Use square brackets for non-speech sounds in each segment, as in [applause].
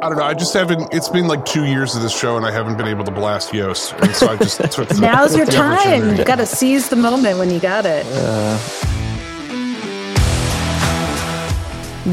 I don't know. I just haven't. It's been like two years of this show, and I haven't been able to blast Yoast. And so I just [laughs] took. The, Now's your time. You got to seize the moment when you got it.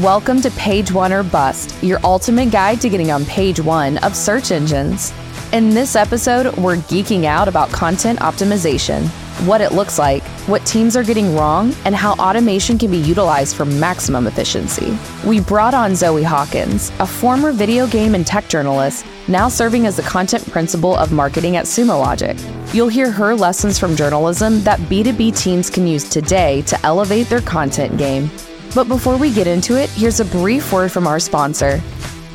Welcome to Page One or Bust, your ultimate guide to getting on page one of search engines. In this episode, we're geeking out about content optimization, what it looks like, what teams are getting wrong, and how automation can be utilized for maximum efficiency. We brought on Zoe Hawkins, a former video game and tech journalist, now serving as the content principal of marketing at Sumo Logic. You'll hear her lessons from journalism that B2B teams can use today to elevate their content game. But before we get into it, here's a brief word from our sponsor.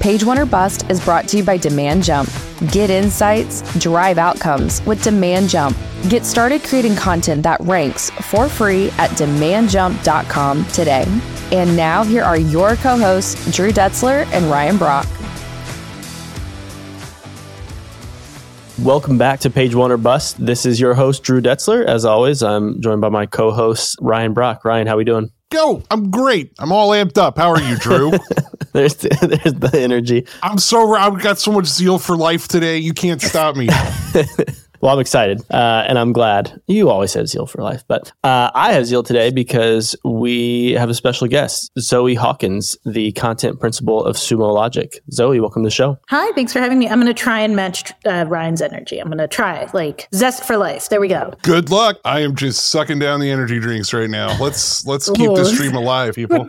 Page One or Bust is brought to you by DemandJump. Get insights, drive outcomes with DemandJump. Get started creating content that ranks for free at demandjump.com today. And now, here are your co hosts, Drew Detzler and Ryan Brock. Welcome back to Page One or Bust. This is your host, Drew Detzler. As always, I'm joined by my co host, Ryan Brock. Ryan, how are we doing? Go. I'm great. I'm all amped up. How are you, Drew? [laughs] There's the, there's the energy. I'm so. I've got so much zeal for life today. You can't stop me. [laughs] Well, I'm excited uh, and I'm glad. You always have zeal for life, but uh, I have zeal today because we have a special guest, Zoe Hawkins, the content principal of Sumo Logic. Zoe, welcome to the show. Hi, thanks for having me. I'm going to try and match uh, Ryan's energy. I'm going to try like zest for life. There we go. Good luck. I am just sucking down the energy drinks right now. Let's let's keep this stream alive, people.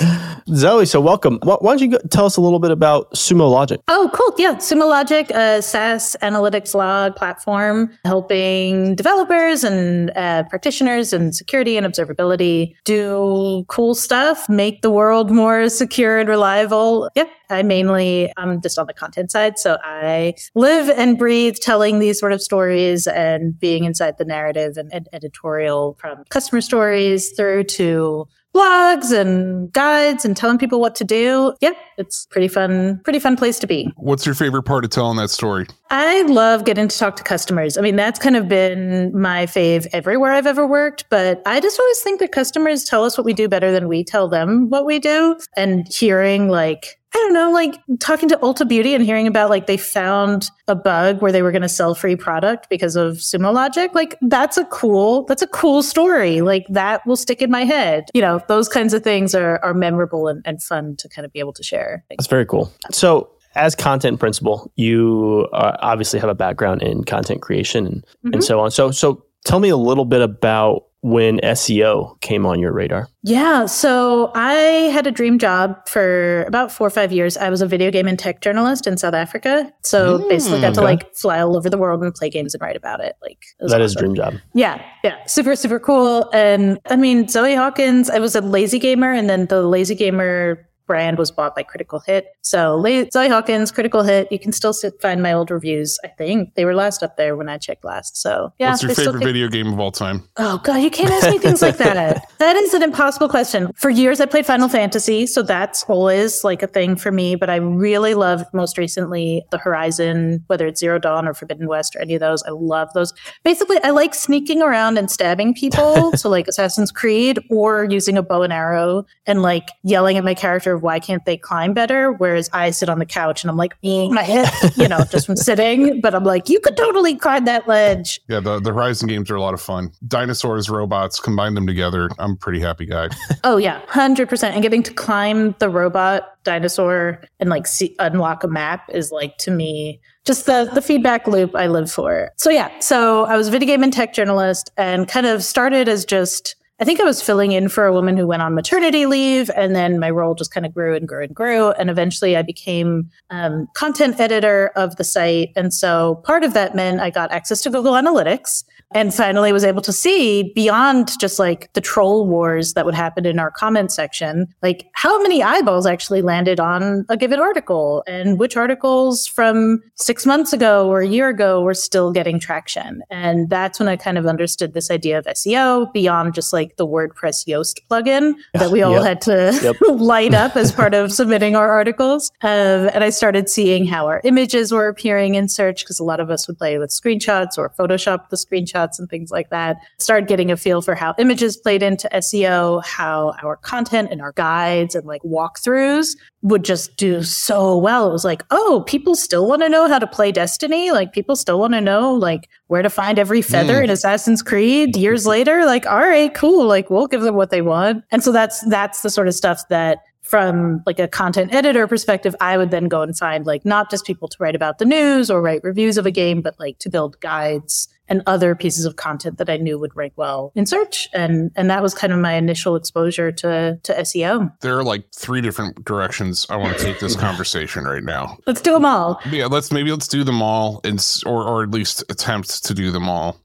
[laughs] Zoe, so welcome. Why, why don't you go, tell us a little bit about Sumo Logic? Oh, cool. Yeah. Sumo Logic, a SaaS analytics log platform helping developers and uh, practitioners and security and observability do cool stuff, make the world more secure and reliable. Yep. I mainly, I'm just on the content side. So I live and breathe telling these sort of stories and being inside the narrative and, and editorial from customer stories through to blogs and guides and telling people what to do. Yep, it's pretty fun, pretty fun place to be. What's your favorite part of telling that story? I love getting to talk to customers. I mean, that's kind of been my fave everywhere I've ever worked, but I just always think that customers tell us what we do better than we tell them what we do. And hearing like I don't know, like talking to Ulta Beauty and hearing about like they found a bug where they were going to sell free product because of Sumo Logic. Like that's a cool, that's a cool story. Like that will stick in my head. You know, those kinds of things are, are memorable and, and fun to kind of be able to share. That's very cool. So, as content principal, you uh, obviously have a background in content creation and, and so on. So, so tell me a little bit about when SEO came on your radar. Yeah. So I had a dream job for about four or five years. I was a video game and tech journalist in South Africa. So basically hmm, got to okay. like fly all over the world and play games and write about it. Like it That is a dream job. Yeah, yeah, super, super cool. And I mean, Zoe Hawkins, I was a lazy gamer, and then the lazy gamer brand was bought by Critical Hit. So Zoe Hawkins, Critical Hit, you can still sit, find my old reviews. I think they were last up there when I checked last. So yeah, What's your favorite video game of all time? Oh god, you can't ask me things like that. [laughs] That is an impossible question. For years I played Final Fantasy, so that's always like a thing for me, but I really love most recently the Horizon, whether it's Zero Dawn or Forbidden West or any of those. I love those. Basically, I like sneaking around and stabbing people, [laughs] so like Assassin's Creed or using a bow and arrow and like yelling at my character why can't they climb better, whereas I sit on the couch and I'm like, my [laughs] head, you know, just from sitting, [laughs] but I'm like, you could totally climb that ledge. Yeah, the, the Horizon games are a lot of fun. Dinosaurs, robots, combine them together. I'm a pretty happy guy. [laughs] Oh yeah, hundred percent. And getting to climb the robot dinosaur and like see, unlock a map is like to me just the the feedback loop I live for. So yeah, so I was a video game and tech journalist and kind of started as just. I think I was filling in for a woman who went on maternity leave, and then my role just kind of grew and grew and grew. And eventually, I became um, content editor of the site. And so part of that meant I got access to Google Analytics and finally was able to see beyond just like the troll wars that would happen in our comment section, like how many eyeballs actually landed on a given article and which articles from six months ago or a year ago were still getting traction. And that's when I kind of understood this idea of SEO beyond just like the WordPress Yoast plugin [laughs] that we all Yep. had to Yep. [laughs] light up as part of submitting our articles. Um, and I started seeing how our images were appearing in search because a lot of us would play with screenshots or Photoshop the screenshots and things like that. Started getting a feel for how images played into SEO, how our content and our guides and like walkthroughs would just do so well. It was like, oh, people still want to know how to play Destiny. Like people still want to know like where to find every feather mm. in Assassin's Creed years later. Like, all right, cool. Like we'll give them what they want. And so that's that's the sort of stuff that from like a content editor perspective, I would then go and find like not just people to write about the news or write reviews of a game, but like to build guides and other pieces of content that I knew would rank well in search. And and that was kind of my initial exposure to to SEO. There are like three different directions I want to take this [laughs] conversation right now. Let's do them all. Yeah, let's maybe let's do them all and or or at least attempt to do them all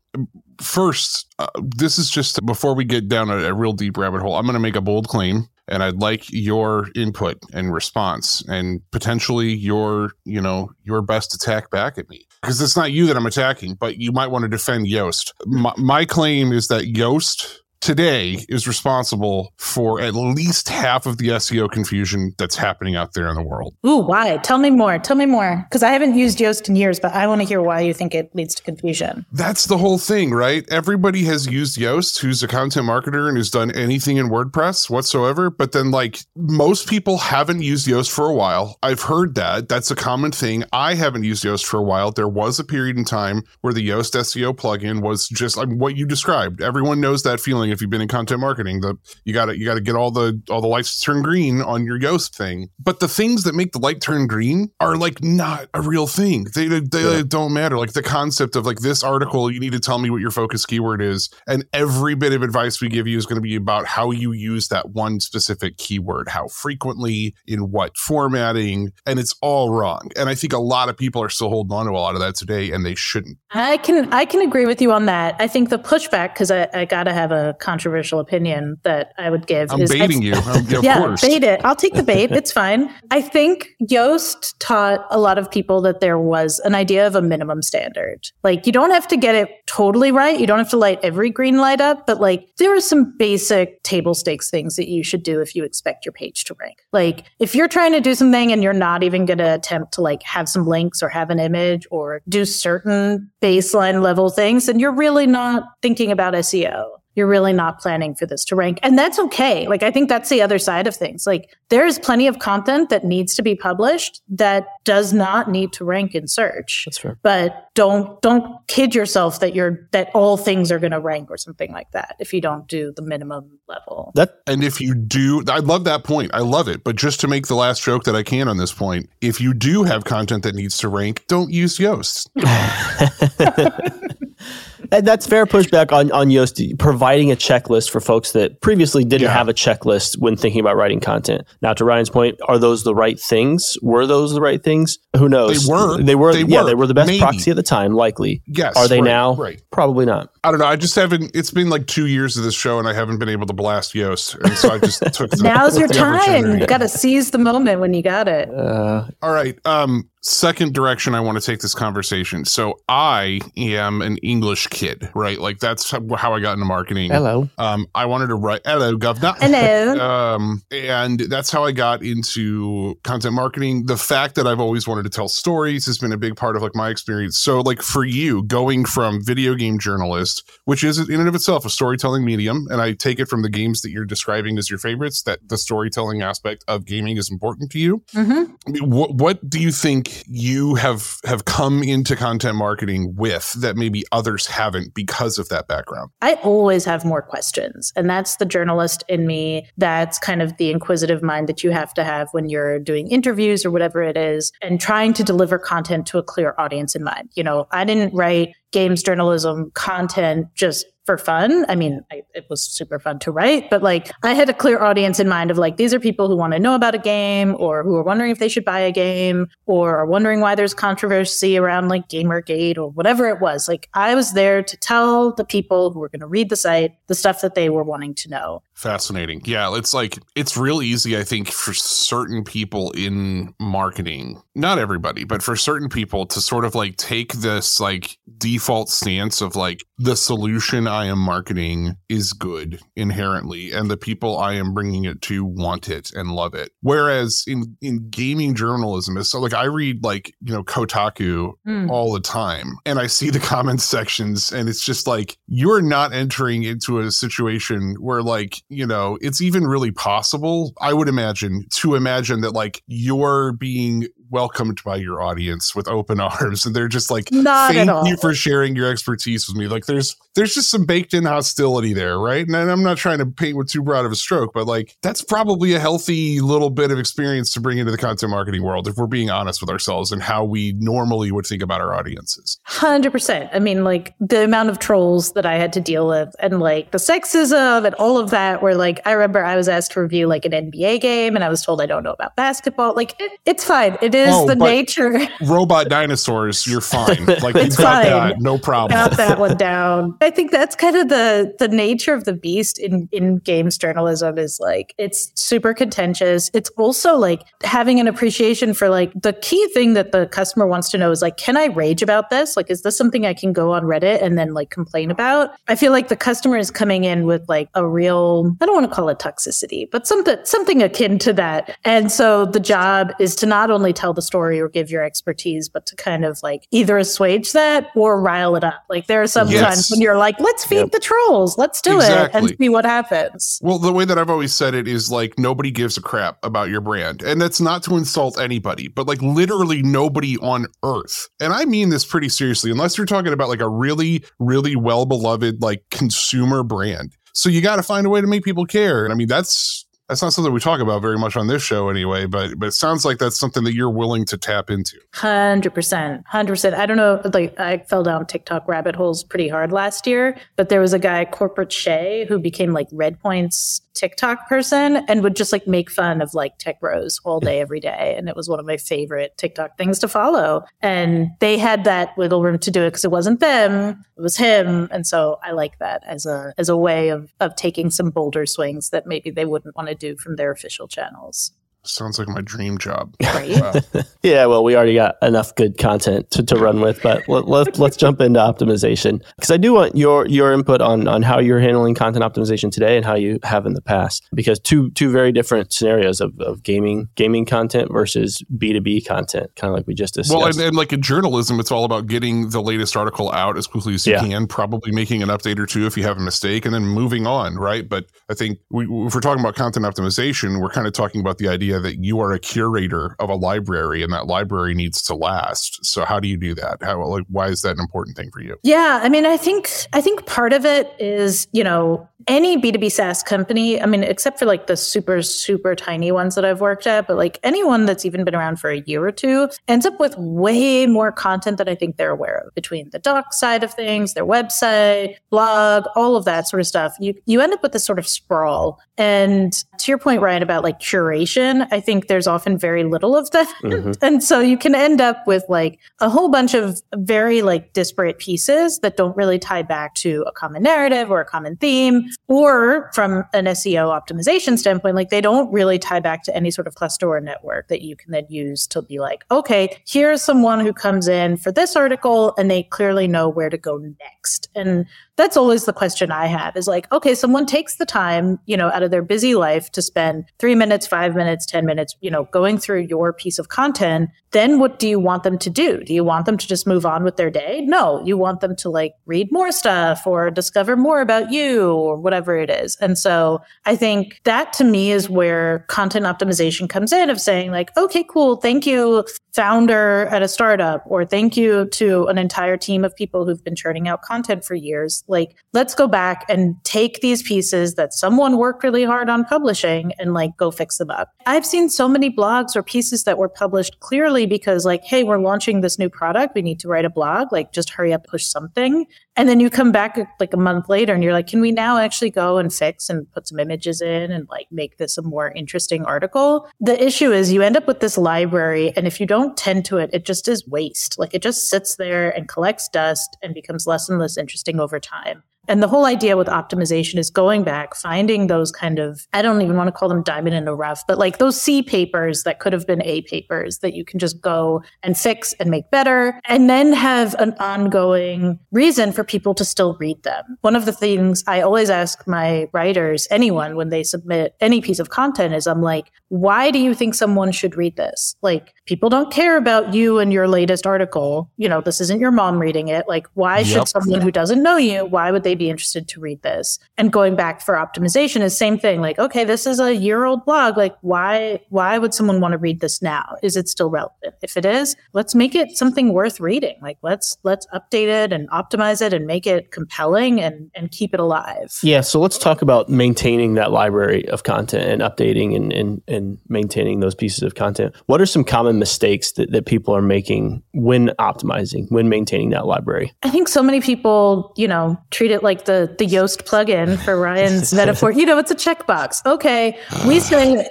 first, uh, this is just before we get down a, a real deep rabbit hole. I'm going to make a bold claim and I'd like your input and response and potentially your, you know, your best attack back at me. Because it's not you that I'm attacking, but you might want to defend Yoast. My, my claim is that Yoast today is responsible for at least half of the SEO confusion that's happening out there in the world. Ooh, why? Tell me more. Tell me more. Because I haven't used Yoast in years, but I want to hear why you think it leads to confusion. That's the whole thing, right? Everybody has used Yoast who's a content marketer and who's done anything in WordPress whatsoever. But then, like, most people haven't used Yoast for a while. I've heard that. That's a common thing. I haven't used Yoast for a while. There was a period in time where the Yoast SEO plugin was just like what you described. Everyone knows that feeling if you've been in content marketing. The you got to you got to get all the all the lights turn green on your Yoast thing. But the things that make the light turn green are like not a real thing. They they yeah. don't matter. Like the concept of like this article, you need to tell me what your focus keyword is, and every bit of advice we give you is going to be about how you use that one specific keyword, how frequently, in what formatting, and it's all wrong. And I think a lot of people are still holding on to a lot of that today, and they shouldn't. I can I can agree with you on that. I think the pushback because I, I got to have a controversial opinion that I would give. I'm is baiting I, you. [laughs] Um, yeah, course. bait it. I'll take the bait. It's fine. I think Yoast taught a lot of people that there was an idea of a minimum standard. Like you don't have to get it totally right. You don't have to light every green light up, but like there are some basic table stakes things that you should do if you expect your page to rank. Like if you're trying to do something and you're not even going to attempt to like have some links or have an image or do certain baseline level things, then you're really not thinking about SEO you're really not planning for this to rank. And that's okay. Like, I think that's the other side of things. Like, there is plenty of content that needs to be published that does not need to rank in search. That's fair. But don't, don't kid yourself that you're, that all things are going to rank or something like that if you don't do the minimum level. That, and if you do, I love that point. I love it. But just to make the last joke that I can on this point, if you do have content that needs to rank, don't use Yoast. [laughs] [laughs] And that's fair pushback on, on Yoast providing a checklist for folks that previously didn't yeah. have a checklist when thinking about writing content. Now, to Ryan's point, are those the right things? Were those the right things? Who knows? They were. They were. They yeah, were. they were the best Maybe. proxy at the time, likely. Yes. Are they right, now? Right. Probably not. I don't know. I just haven't. It's been like two years of this show, and I haven't been able to blast Yoast, and so I just [laughs] took. The, Now's your time. You got to seize the moment when you got it. Uh, All right. Um, second direction I want to take this conversation. So I am an English kid, right? Like that's how I got into marketing. Hello. Um, I wanted to write. Hello, governor. Hello. [laughs] um, and that's how I got into content marketing. The fact that I've always wanted to tell stories has been a big part of like my experience. So like for you, going from video game journalist, which is in and of itself a storytelling medium, and I take it from the games that you're describing as your favorites, that the storytelling aspect of gaming is important to you. Mm-hmm. I mean, what what do you think? You have have come into content marketing with that maybe others haven't because of that background? I always have more questions, and that's the journalist in me. That's kind of the inquisitive mind that you have to have when you're doing interviews or whatever it is, and trying to deliver content to a clear audience in mind. You know, I didn't write games journalism content just for fun. I mean, I, it was super fun to write, but like I had a clear audience in mind of like, these are people who want to know about a game or who are wondering if they should buy a game or are wondering why there's controversy around like Gamergate or whatever it was. Like I was there to tell the people who were going to read the site the stuff that they were wanting to know. Fascinating. Yeah, it's like it's real easy, I think, for certain people in marketing, not everybody, but for certain people to sort of like take this like default stance of like the solution I am marketing is good inherently, and the people I am bringing it to want it and love it. Whereas in in gaming journalism, is so like I read like you know Kotaku Mm. all the time, and I see the comments [laughs] sections, and it's just like you're not entering into a situation where like you know it's even really possible. I would imagine to imagine that like you're being welcomed by your audience with open [laughs] arms and they're just like Not thank you for sharing your expertise with me like there's there's just some baked in hostility there right and i'm not trying to paint with too broad of a stroke but like that's probably a healthy little bit of experience to bring into the content marketing world if we're being honest with ourselves and how we normally would think about our audiences Hundred percent. I mean, like the amount of trolls that I had to deal with, and like the sexism and all of that. Where like I remember I was asked to review like an NBA game, and I was told I don't know about basketball. Like it, it's fine. It is Oh, the nature. robot dinosaurs you're fine [laughs] like you've It's got fine. that no problem Got that one [laughs] down. I think that's kind of the the nature of the beast in in games journalism is like it's super contentious. It's also like having an appreciation for like the key thing that the customer wants to know is like, can I rage about this? Like, is this something I can go on Reddit and then like complain about? I feel like the customer is coming in with like a real I don't want to call it toxicity, but something something akin to that. And so the job is to not only tell the story or give your expertise, but to kind of like either assuage that or rile it up. Like there are some Yes. times when you're like, let's feed Yep. the trolls, let's do it and Exactly. see what happens. Well, the way that I've always said it is like nobody gives a crap about your brand. And that's not to insult anybody, but like literally nobody on earth. And I mean this pretty seriously, unless you're talking about like a really, really well beloved like consumer brand. So you got to find a way to make people care. And I mean, that's. That's not something we talk about very much on this show anyway, but but it sounds like that's something that you're willing to tap into. Hundred percent, hundred percent. I don't know. Like I fell down TikTok rabbit holes pretty hard last year, but there was a guy, Corporate Shay, who became like Red Point's TikTok person and would just like make fun of like tech bros all day, every day, and it was one of my favorite TikTok things to follow. And they had that wiggle room to do it because it wasn't them, it was him, and so I like that as a as a way of of taking some bolder swings that maybe they wouldn't want to do from their official channels. Sounds like my dream job. [laughs] Right? Wow. [laughs] Yeah, well, we already got enough good content to, to run with, but let, let, [laughs] let's jump into optimization because I do want your your input on on how you're handling content optimization today and how you have in the past. Because two two very different scenarios of, of gaming gaming content versus B two B content, kind of like we just discussed. Well, and, and like in journalism, it's all about getting the latest article out as quickly as you Yeah. can, probably making an update or two if you have a mistake, and then moving on, right? But I think we, if we're talking about content optimization, we're kind of talking about the idea that you are a curator of a library, and that library needs to last. So, how do you do that? How like why is that an important thing for you? Yeah, I mean, I think I think part of it is you know any B two B SaaS company. I mean, except for like the super super tiny ones that I've worked at, but like anyone that's even been around for a year or two ends up with way more content than I think they're aware of between the doc side of things, their website, blog, all of that sort of stuff. You you end up with this sort of sprawl. And to your point, Ryan, about like curation, I think there's often very little of that. Mhm. [laughs] And so you can end up with like a whole bunch of very like disparate pieces that don't really tie back to a common narrative or a common theme, or from an SEO optimization standpoint, like they don't really tie back to any sort of cluster or network that you can then use to be like, okay, here's someone who comes in for this article and they clearly know where to go next. And that's always the question I have is like, okay, someone takes the time, you know, out of their busy life to spend three minutes, five minutes, 10 minutes, you know, going through your piece of content. Then what do you want them to do? Do you want them to just move on with their day? No, you want them to like read more stuff or discover more about you or whatever it is. And so I think that to me is where content optimization comes in of saying like, okay, cool. Thank you, founder at a startup, or thank you to an entire team of people who've been churning out content for years. Like, let's go back and take these pieces that someone worked really hard on publishing and like go fix them up. I've seen so many blogs or pieces that were published clearly because like, hey, we're launching this new product. We need to write a blog. Like, just hurry up, push something. And then you come back like a month later and you're like, can we now actually go and fix and put some images in and like make this a more interesting article? The issue is you end up with this library. And if you don't tend to it, it just is waste. Like it just sits there and collects dust and becomes less and less interesting over time. And the whole idea with optimization is going back, finding those kind of, I don't even want to call them diamond in the rough, but like those C papers that could have been A papers that you can just go and fix and make better, and then have an ongoing reason for people to still read them. One of the things I always ask my writers, anyone, when they submit any piece of content is I'm like, why do you think someone should read this? Like, people don't care about you and your latest article. You know, this isn't your mom reading it. Like, why yep. should someone who doesn't know you, why would they be interested to read this? And going back for optimization is same thing. Like, okay, this is a year old blog. Like, why, why would someone want to read this now? Is it still relevant? If it is, let's make it something worth reading. Like, let's, let's update it and optimize it and make it compelling and, and keep it alive. Yeah. So let's talk about maintaining that library of content and updating and, and, and maintaining those pieces of content. What are some common mistakes that, that people are making when optimizing, when maintaining that library? I think so many people, you know, treat it like the the Yoast plugin for Ryan's [laughs] metaphor. You know, it's a checkbox. Okay, we said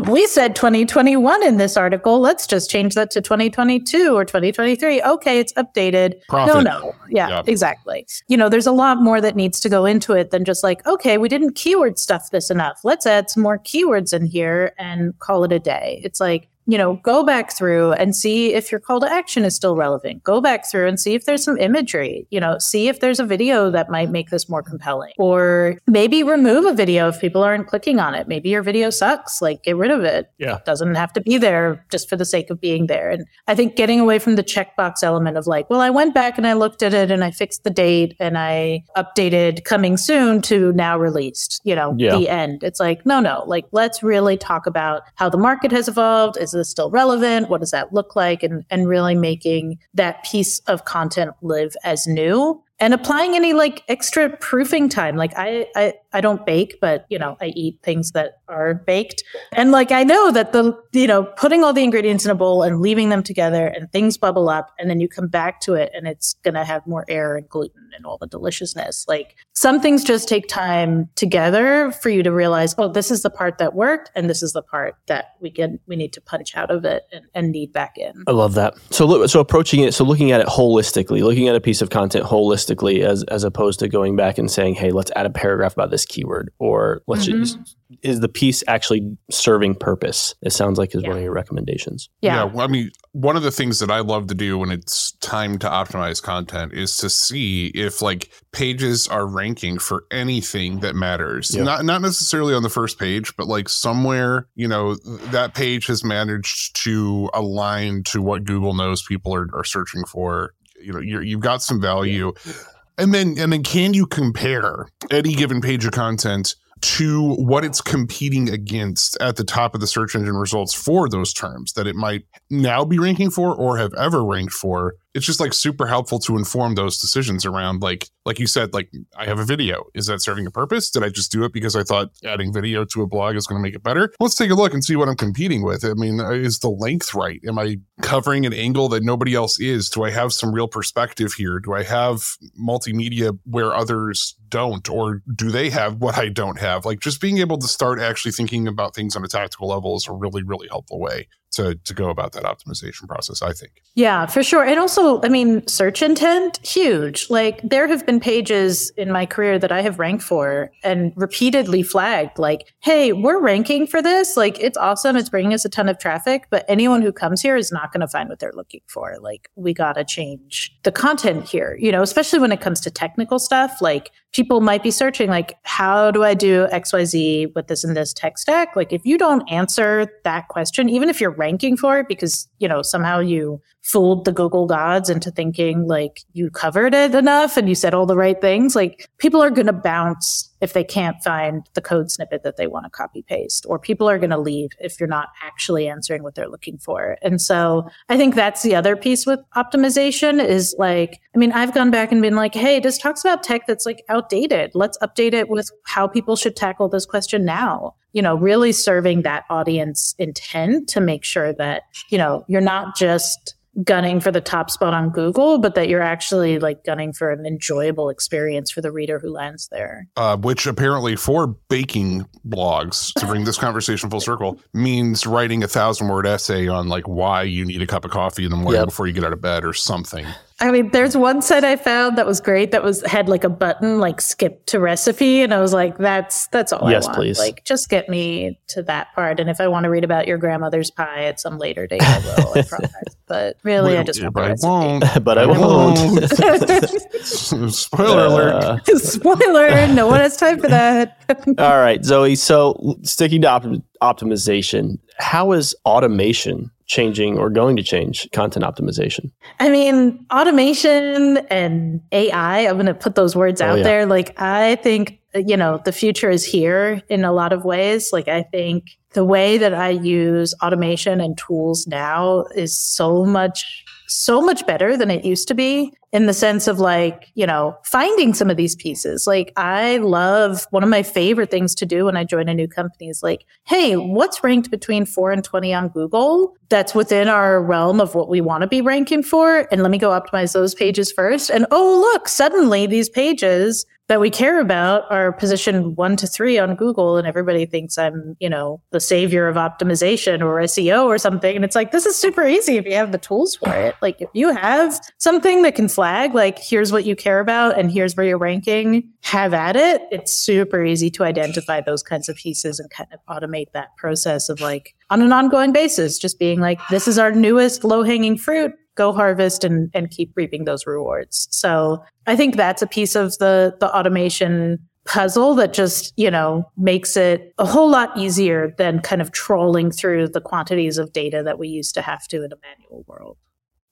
[laughs] we said 2021 in this article. Let's just change that to 2022 or 2023. Okay, it's updated. Profit. No, no. Yeah, yep. exactly. You know, there's a lot more that needs to go into it than just like, okay, we didn't keyword stuff this enough. Let's add some more keywords in here and call it a day. It's like you know, go back through and see if your call to action is still relevant. Go back through and see if there's some imagery, you know, see if there's a video that might make this more compelling. Or maybe remove a video if people aren't clicking on it. Maybe your video sucks, like get rid of it. Yeah. It doesn't have to be there just for the sake of being there. And I think getting away from the checkbox element of like, well, I went back and I looked at it and I fixed the date and I updated coming soon to now released, you know, yeah. the end. It's like, no, no, like let's really talk about how the market has evolved. Is this still relevant? What does that look like? And, and really making that piece of content live as new and applying any like extra proofing time. Like I, I, I don't bake, but you know, I eat things that are baked. And like I know that the, you know, putting all the ingredients in a bowl and leaving them together and things bubble up and then you come back to it and it's going to have more air and gluten and all the deliciousness. Like some things just take time together for you to realize, oh, this is the part that worked and this is the part that we can, we knead to punch out of it and, and need back in. I love that. So, so approaching it, so looking at it holistically, looking at a piece of content holistically holistically as as opposed to going back and saying, "Hey, let's add a paragraph about this keyword," or let's mm-hmm. just is the piece actually serving purpose? It sounds like is yeah. one of your recommendations. Yeah. yeah well, I mean, one of the things that I love to do when it's time to optimize content is to see if like pages are ranking for anything that matters. Yep. Not not necessarily on the first page, but like somewhere, you know, that page has managed to align to what Google knows people are, are searching for you know you you've got some value. And then and then can you compare any given page of content to what it's competing against at the top of the search engine results for those terms that it might now be ranking for or have ever ranked for it's just like super helpful to inform those decisions around like like you said like i have a video. Is that serving a purpose? Did i just do it because i thought adding video to a blog is going to make it better? Let's take a look and see what i'm competing with. I mean uh, is the length right? Am i covering an angle that nobody else is? Do i have some real perspective here? Do i have multimedia where others don't? Or do they have what i don't have? Like just being able to start actually thinking about things on a tactical level is a really really helpful way to to go about that optimization process i think. Yeah for sure. And also i mean search intent huge. Like there have been pages in my career that i have ranked for and repeatedly flagged like hey we're ranking for this. Like it's awesome. It's bringing us a ton of traffic but anyone who comes here is not going to find what they're looking for. Like we got to change the content here you know especially when it comes to technical stuff. Like people might be searching like how do i do xyz with this and this tech stack? Like if you don't answer that question even if you're ranking for it because you know somehow you fooled the google gods into thinking like you covered it enough and you said all the right things like people are going to bounce if they can't find the code snippet that they want to copy paste, or people are going to leave if you're not actually answering what they're looking for. And so I think that's the other piece with optimization is like, I mean, I've gone back and been like, hey, this talks about tech that's like outdated. Let's update it with how people should tackle this question now. You know, really serving that audience intent to make sure that, you know, you're not just gunning for the top spot on Google, but that you're actually like gunning for an enjoyable experience for the reader who lands there. Uh, which apparently for baking blogs, to bring this conversation full circle, means writing a thousand word essay on like why you need a cup of coffee in the morning yep. before you get out of bed or something. I mean, there's one site I found that was great that was had like a button like skip to recipe, and I was like, that's that's all Yes, I want. please. Like, just get me to that part. And if I want to read about your grandmother's pie at some later date, I will. I [laughs] promise. But really, I just yeah, want the but I recipe. won't. but I won't. [laughs] Spoiler alert. Uh, [laughs] Spoiler: No one has time for that. all right, Zoe. So sticking to optim- optimization, how is automation changing or going to change content optimization? I mean, automation and AI, I'm going to put those words Oh, out yeah. there. Like, I think, you know, the future is here in a lot of ways. Like, I think the way that I use automation and tools now is so much, so much better than it used to be in the sense of like, you know, finding some of these pieces. Like, I love one of my favorite things to do when I join a new company is like, hey, what's ranked between four and 20 on Google that's within our realm of what we want to be ranking for? And let me go optimize those pages first. And oh, look, suddenly these pages that we care about are positioned one to three on Google, and everybody thinks I'm, you know, the savior of optimization or SEO or something. And it's like, this is super easy if you have the tools for it. Like, if you have something that can flag, like, here's what you care about and here's where you're ranking, have at it. It's super easy to identify those kinds of pieces and kind of automate that process of like on an ongoing basis, just being like, this is our newest low hanging fruit go harvest and, and keep reaping those rewards. So I think that's a piece of the the automation puzzle that just, you know, makes it a whole lot easier than kind of trolling through the quantities of data that we used to have to in a manual world.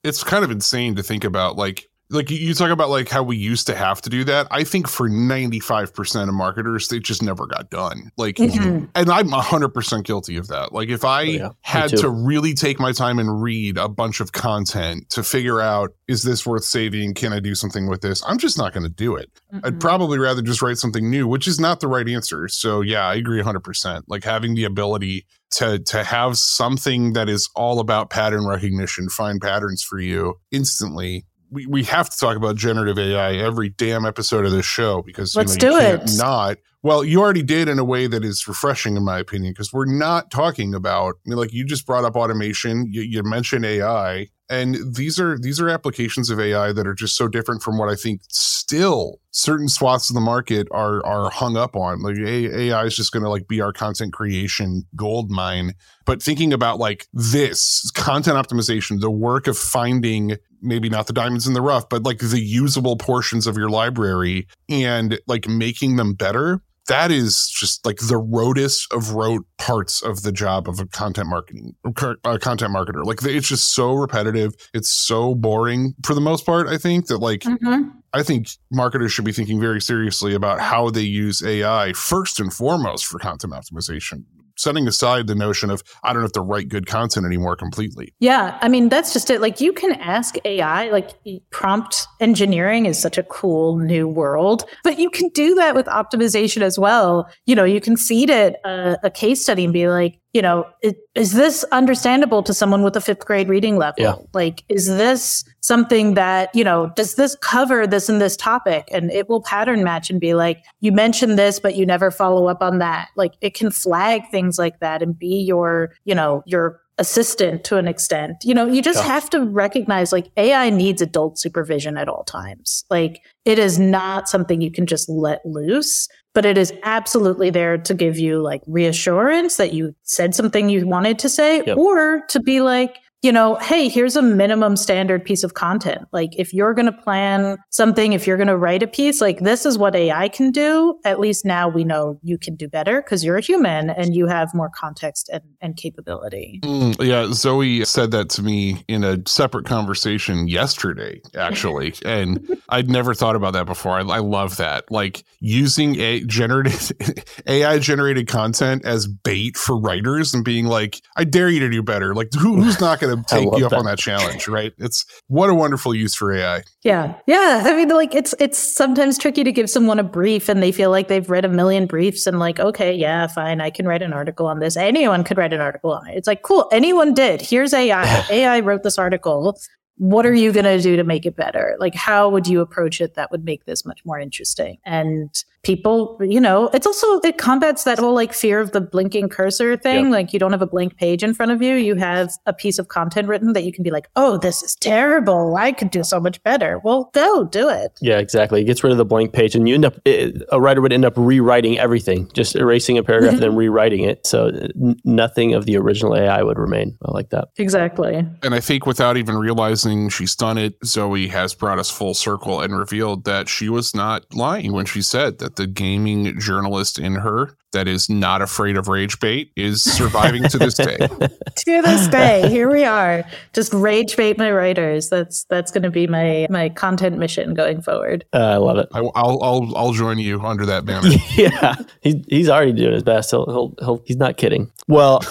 it's kind of insane to think about like like you- you talk about like how we used to have to do that i think for 95% of marketers they just never got done like Mhm. and i'm 100% guilty of that like if i Oh, yeah. Had to really take my time and read a bunch of content to figure out is this worth saving can i do something with this i'm just not going to do it I'd Mhm. probably rather just write something new, which is not the right answer. So yeah, I agree 100%. Like having the ability to to have something that is all about pattern recognition, find patterns for you instantly. We, we have to talk about generative AI every damn episode of this show because Let's you, know, you do it. not. Well, you already did in a way that is refreshing, in my opinion, because we're not talking about. I mean, like you just brought up automation. You, you mentioned AI, and these are these are applications of AI that are just so different from what I think still certain swaths of the market are are hung up on. Like AI is just going to like be our content creation gold mine. But thinking about like this content optimization, the work of finding maybe not the diamonds in the rough, but like the usable portions of your library and like making them better. That is just like the roadest of rote parts of the job of a content marketing a content marketer. Like it's just so repetitive. It's so boring for the most part. I think that like Mhm. I think marketers should be thinking very seriously about how they use AI first and foremost for content optimization. Setting aside the notion of I don't have to write good content anymore completely. Yeah, I mean that's just it. Like you can ask AI, like prompt engineering is such a cool new world, but you can do that with optimization as well. You know, you can feed it a, a case study and be like, you know, i- is this understandable to someone with a fifth grade reading level? Yeah. Like, is this something that, you know, does this cover this and this topic? And it will pattern match and be like, you mentioned this, but you never follow up on that. Like, it can flag things like that and be your, you know, your assistant to an extent. You know, you just Yeah. have to recognize like AI needs adult supervision at all times. Like, it is not something you can just let loose but it is absolutely there to give you like reassurance that you said something you wanted to say Yep. or to be like you know hey here's a minimum standard piece of content like if you're going to plan something if you're going to write a piece like this is what ai can do at least now we know you can do better because you're a human and you have more context and, and capability Mm, yeah, Zoe said that to me in a separate conversation yesterday, actually, [laughs] and I'd never thought about that before. I, I love that, like using a generated [laughs] AI generated content as bait for writers and being like, "I dare you to do better." Like, who, who's not going to take you up that. on that challenge, right? It's what a wonderful use for AI. Yeah. Yeah. I mean, like it's it's sometimes tricky to give someone a brief and they feel like they've read a million briefs and like, okay, yeah, fine, I can write an article on this. Anyone could write an article on it. It's like, cool, anyone did. Here's AI. AI [laughs] wrote this article. What are you gonna do to make it better? Like, how would you approach it that would make this much more interesting? And people, you know, it's also, it combats that whole like fear of the blinking cursor thing. Yep. Like you don't have a blank page in front of you. You have a piece of content written that you can be like, oh, this is terrible. I could do so much better. Well, go do it. Yeah, exactly. It gets rid of the blank page, and you end up it, a writer would end up rewriting everything, just erasing a paragraph and then [laughs] rewriting it. So n- nothing of the original AI would remain. I like that. Exactly. And I think without even realizing she's done it, Zoe has brought us full circle and revealed that she was not lying when she said that the gaming journalist in her that is not afraid of rage bait is surviving to this day. [laughs] to this day, here we are. Just rage bait my writers. That's that's going to be my my content mission going forward. Uh, I love it. I, will I'll I'll join you under that banner. [laughs] yeah, he's he's already doing his best. He'll, he'll, he'll he's not kidding. Well, [laughs]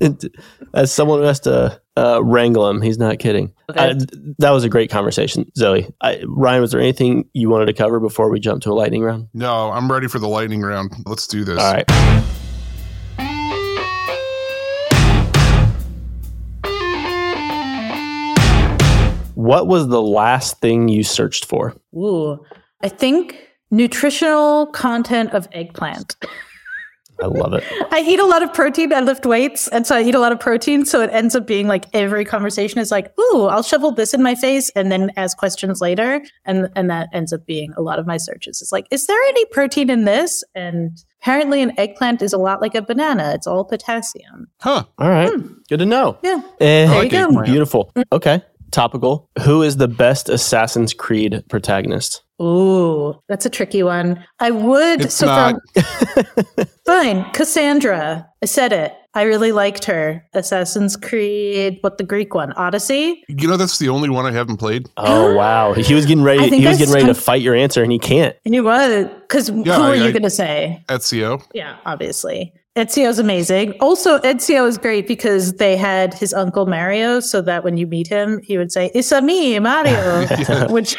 [laughs] as someone who has to uh, wrangle him, he's not kidding. Okay. I, that was a great conversation, Zoe. I, Ryan, was there anything you wanted to cover before we jump to a lightning round? No, I'm ready for the lightning round. Let's do this. All right. What was the last thing you searched for? Ooh, I think nutritional content of eggplant. [laughs] I love it. I eat a lot of protein. I lift weights, and so I eat a lot of protein. So it ends up being like every conversation is like, "Ooh, I'll shovel this in my face," and then ask questions later, and and that ends up being a lot of my searches. It's like, "Is there any protein in this?" And apparently, an eggplant is a lot like a banana. It's all potassium. Huh. All right. Good to know. Yeah. Eh, I like eggplant. beautiful. Okay. Topical. Who is the best Assassin's Creed protagonist? Ooh, that's a tricky one. I would. It's so not. from- [laughs] fine, Kassandra. I said it. I really liked her. Assassin's Creed. What the Greek one? Odyssey. You know, that's the only one I haven't played. [gasps] Oh wow. He was getting ready [gasps] he was I getting ready to fight your answer and he can't. And he was because who Yeah, are you I- going to say? Ezio. Yeah, obviously. Ezio's amazing. Also, Ezio is great because they had his uncle Mario, so that when you meet him, he would say, "It's a me, Mario," [laughs] which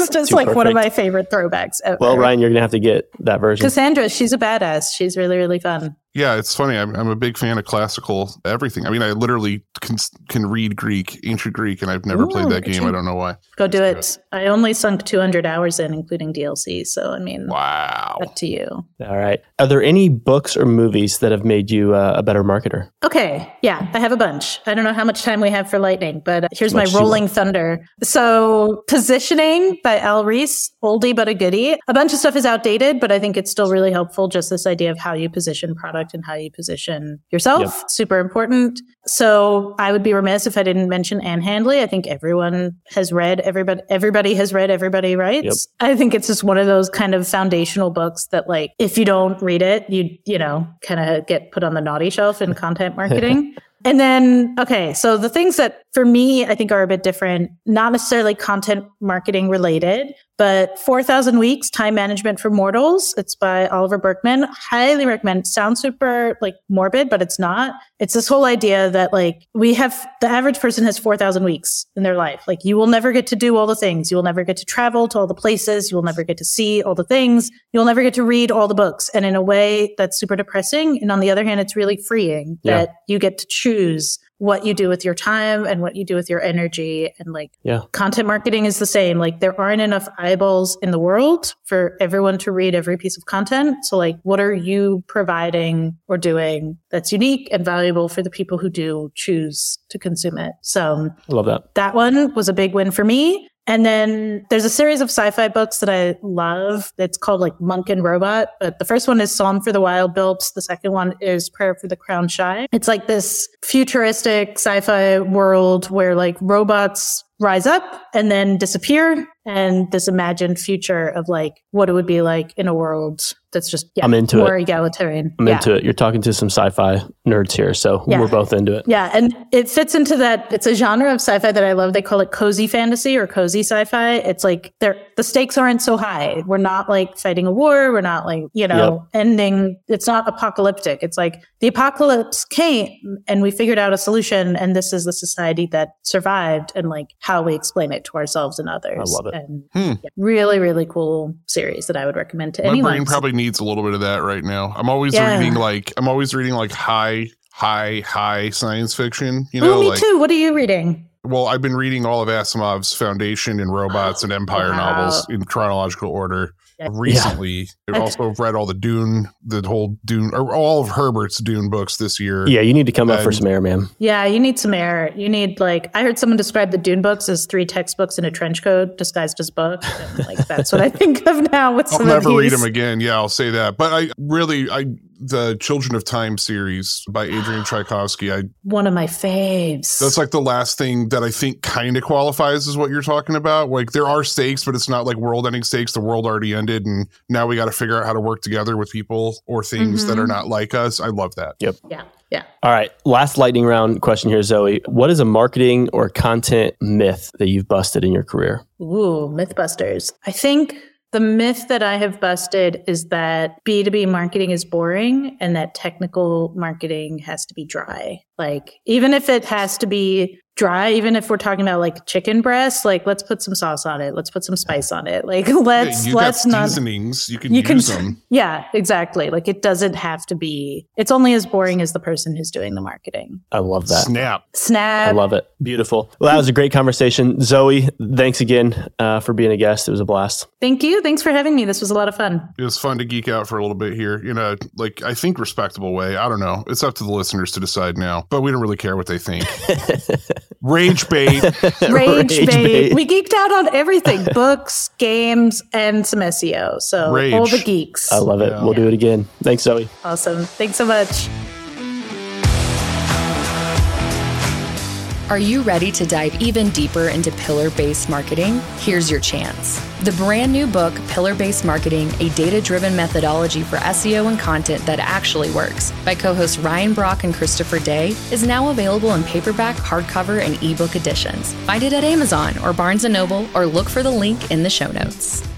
is just Too like one of my favorite throwbacks ever. Well, Ryan, you're gonna have to get that version. Kassandra, she's a badass. She's really, really fun. Yeah, it's funny. I'm, I'm a big fan of classical everything. I mean, I literally can can read Greek, ancient Greek, and I've never played that game. I don't know why. Go do it. I only sunk 200 hours in, including DLC. So, I mean, Wow. up to you. All right. Are there any books or movies that have made you uh, a better marketer? Okay. Yeah, I have a bunch. I don't know how much time we have for lightning, but here's my rolling thunder. So, Positioning by Al Ries, oldie but a goodie. A bunch of stuff is outdated, but I think it's still really helpful. Just this idea of how you position product and how you position yourself. Super important. So, I would be remiss if I didn't mention Ann Handley. I think everyone has read, everybody, everybody has read, everybody writes. I think it's just one of those kind of foundational books that, like, if you don't read it, you, you know, kind of get put on the naughty shelf in content marketing. [laughs] And then, okay, so the things that for me, I think are a bit different, not necessarily content marketing related, but 4,000 Weeks Time Management for Mortals. It's by Oliver Burkeman. Highly recommend. Sounds super like morbid, but it's not. It's this whole idea that like we have the average person has 4,000 weeks in their life. Like you will never get to do all the things. You will never get to travel to all the places. You will never get to see all the things. You'll never get to read all the books. And in a way that's super depressing. And on the other hand, it's really freeing Yeah. that you get to choose what you do with your time and what you do with your energy and like Yeah. content marketing is the same like there aren't enough eyeballs in the world for everyone to read every piece of content so like what are you providing or doing that's unique and valuable for the people who do choose to consume it so I love that. that one was a big win for me. And then there's a series of sci-fi books that I love. It's called like Monk and Robot. But the first one is Psalm for the Wild-Built. The second one is Prayer for the Crown Shy. It's like this futuristic sci-fi world where like robots rise up and then disappear and this imagined future of like what it would be like in a world that's just yeah, I'm into more it. egalitarian. I'm yeah. into it. You're talking to some sci-fi nerds here, so Yeah. we're both into it. Yeah, and it fits into that. It's a genre of sci-fi that I love. They call it cozy fantasy or cozy sci-fi. It's like they're the stakes aren't so high. We're not like fighting a war. We're not like you know ending. It's not apocalyptic. It's like the apocalypse came and we figured out a solution, and this is the society that survived, and like how we explain it to ourselves and others. I love it. And Hmm. yeah, really, really cool series that I would recommend to My anyone. brain probably needs a little bit of that right now. I'm always Yeah. reading like I'm always reading like high, high, high science fiction. You know, me like too. What are you reading? Well, I've been reading all of Asimov's Foundation and Robots and Empire Wow. novels in chronological order. Yeah. Recently, I've also read all the Dune, the whole Dune, or all of Herbert's Dune books this year. Yeah, you need to come up for some air, man. Yeah, you need some air. You need like I heard someone describe the Dune books as three textbooks in a trench coat disguised as books. And, like that's what I [laughs] think of now with I'll never of read them again. Yeah, I'll say that. But I really, I the Children of Time series by Adrian [gasps] Tchaikovsky. I One of my faves. that's like the last thing that I think kind of qualifies as what you're talking about. Like there are stakes, but it's not like world-ending stakes. The world already ended, and now we got to figure out how to work together with people or things that Mhm. are not like us. I love that. Yep. Yeah, yeah. All right, last lightning round question here, Zoe. What is a marketing or content myth that you've busted in your career? Ooh, Mythbusters. I think the myth that I have busted is that B2B marketing is boring and that technical marketing has to be dry. Like, even if it has to be dry, even if we're talking about like chicken breast, like let's put some sauce on it, let's put some spice on it. Like, let's, Yeah, let's not. seasonings. You can You can, use them. yeah, exactly. Like it doesn't have to be. It's only as boring as the person who's doing the marketing. I love that. Snap. Snap. I love it. Beautiful. Well, that was a great conversation. Zoe, thanks again uh, for being a guest. It was a blast. Thank you. Thanks for having me. This was a lot of fun. It was fun to geek out for a little bit here in a like I think respectable way. I don't know. It's up to the listeners to decide now, but we don't really care what they think. [laughs] Rage bait. [laughs] Rage, bait. bait. We geeked out on everything books, games, and some SEO. So Rage. all the geeks. I love it. Yeah. We'll do it again. Thanks, Zoe. awesome. Thanks so much. Are you ready to dive even deeper into pillar based marketing? Here's your chance. The brand new book, Pillar Based Marketing A Data Driven Methodology for SEO and Content That Actually Works, by co hosts Ryan Brock and Christopher Day, is now available in paperback, hardcover, and ebook editions. Find it at Amazon or Barnes & Noble or look for the link in the show notes.